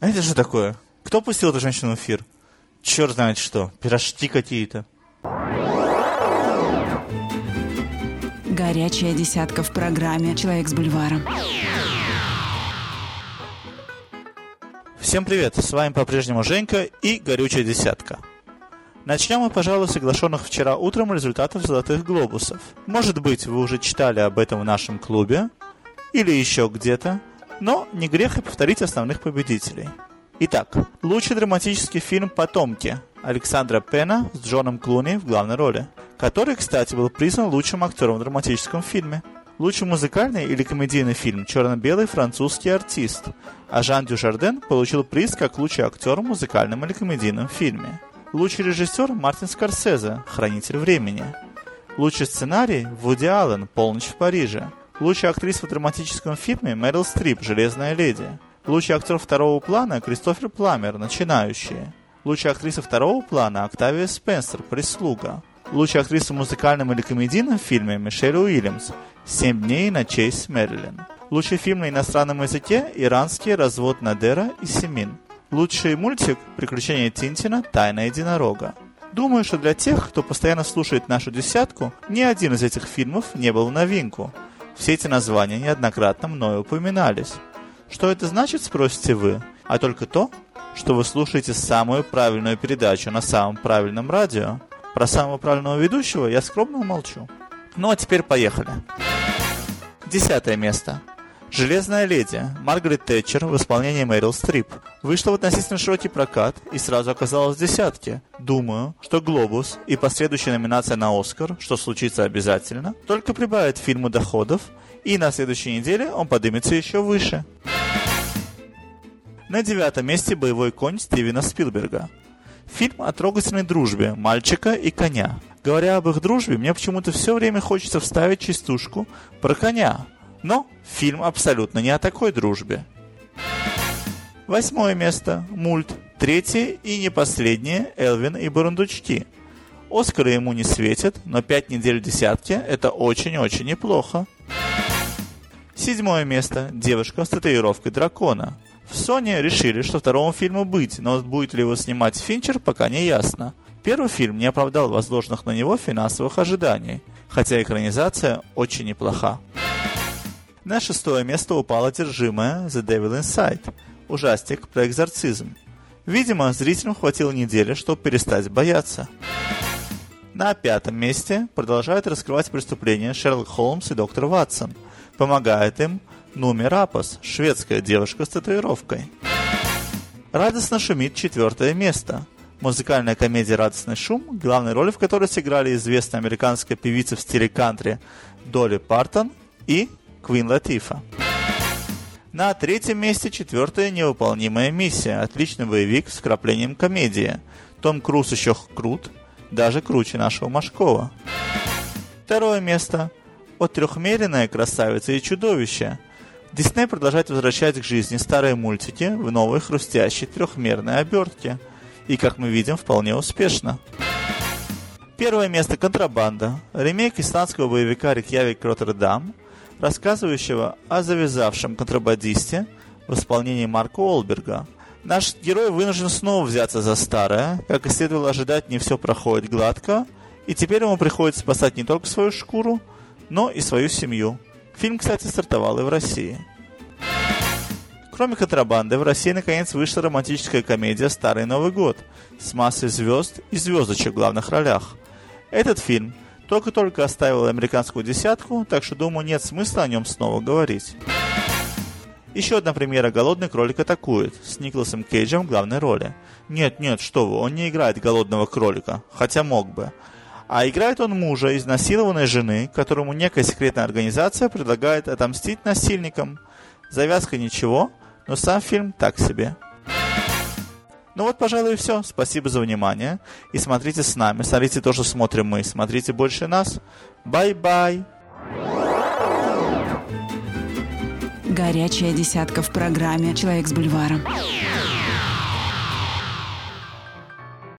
А это же такое? Кто пустил эту женщину в эфир? Черт знает что. Пирожки какие-то. Горячая десятка в программе «Человек с бульваром». Всем привет, с вами по-прежнему Женька и горючая десятка. Начнем мы, пожалуй, с оглашенных вчера утром результатов «Золотых глобусов». Может быть, вы уже читали об этом в нашем клубе или еще где-то, но не грех и повторить основных победителей. Итак, лучший драматический фильм «Потомки» Александра Пена с Джоном Клуни в главной роли, который, кстати, был признан лучшим актером в драматическом фильме. Лучший музыкальный или комедийный фильм «Черно-белый французский артист», а Жан Дюшарден получил приз как лучший актер в музыкальном или комедийном фильме. Лучший режиссер Мартин Скорсезе «Хранитель времени». Лучший сценарий Вуди Аллен «Полночь в Париже». Лучшая актриса в драматическом фильме Мэрил Стрип «Железная леди». Лучший актер второго плана Кристофер Пламер «Начинающие». Лучшая актриса второго плана Октавия Спенсер «Прислуга». Лучшая актриса в музыкальном или комедийном фильме Мишель Уильямс «Семь дней на честь Мерлин». Лучший фильм на иностранном языке «Иранский развод Надера и Семин». Лучший мультик «Приключения Тинтина. Тайна единорога». Думаю, что для тех, кто постоянно слушает нашу десятку, ни один из этих фильмов не был в новинку. Все эти названия неоднократно мною упоминались. Что это значит, спросите вы? А только то, что вы слушаете самую правильную передачу на самом правильном радио. Про самого правильного ведущего я скромно умолчу. Ну а теперь поехали. Десятое место. «Железная леди» Маргарет Тэтчер в исполнении Мэрил Стрип вышла в относительно широкий прокат и сразу оказалась в десятке. Думаю, что «Глобус» и последующая номинация на «Оскар», что случится обязательно, только прибавит фильму доходов, и на следующей неделе он поднимется еще выше. На девятом месте боевой конь Стивена Спилберга. Фильм о трогательной дружбе мальчика и коня. Говоря об их дружбе, мне почему-то все время хочется вставить частушку про коня. Но фильм абсолютно не о такой дружбе. Восьмое место. Мульт. Третье и не последнее Элвин и Бурундучки. Оскара ему не светят, но пять недель десятки – это очень-очень неплохо. Седьмое место. Девушка с татуировкой дракона. В Sony решили, что второму фильму быть, но будет ли его снимать Финчер, пока не ясно. Первый фильм не оправдал возложенных на него финансовых ожиданий, хотя экранизация очень неплоха. На шестое место упала одержимая The Devil Inside, ужастик про экзорцизм. Видимо, зрителям хватило недели, чтобы перестать бояться. На пятом месте продолжают раскрывать преступления Шерлок Холмс и доктор Ватсон. Помогает им Нуми Рапас, шведская девушка с татуировкой. Радостно шумит четвертое место. Музыкальная комедия «Радостный шум», главной роли в которой сыграли известная американская певица в стиле кантри Долли Партон и Квин Латифа. На третьем месте четвертая невыполнимая миссия. Отличный боевик с вкраплением комедии. Том Круз еще крут, даже круче нашего Машкова. Второе место. От трехмеренная красавица и чудовище. Дисней продолжает возвращать к жизни старые мультики в новой хрустящей трехмерной обертке. И, как мы видим, вполне успешно. Первое место «Контрабанда». Ремейк исландского боевика «Рикьявик Роттердам», рассказывающего о завязавшем контрабандисте в исполнении Марка Олберга. Наш герой вынужден снова взяться за старое. Как и следовало ожидать, не все проходит гладко, и теперь ему приходится спасать не только свою шкуру, но и свою семью. Фильм, кстати, стартовал и в России. Кроме контрабанды, в России наконец вышла романтическая комедия «Старый Новый год» с массой звезд и звездочек в главных ролях. Этот фильм только-только оставил американскую десятку, так что, думаю, нет смысла о нем снова говорить. Еще одна премьера «Голодный кролик атакует» с Николасом Кейджем в главной роли. Нет, нет, что вы, он не играет голодного кролика, хотя мог бы. А играет он мужа изнасилованной жены, которому некая секретная организация предлагает отомстить насильникам. Завязка ничего, но сам фильм так себе. Ну вот, пожалуй, и все. Спасибо за внимание. И смотрите с нами. Смотрите то, что смотрим мы. Смотрите больше нас. Bye-bye. Горячая десятка в программе «Человек с бульваром».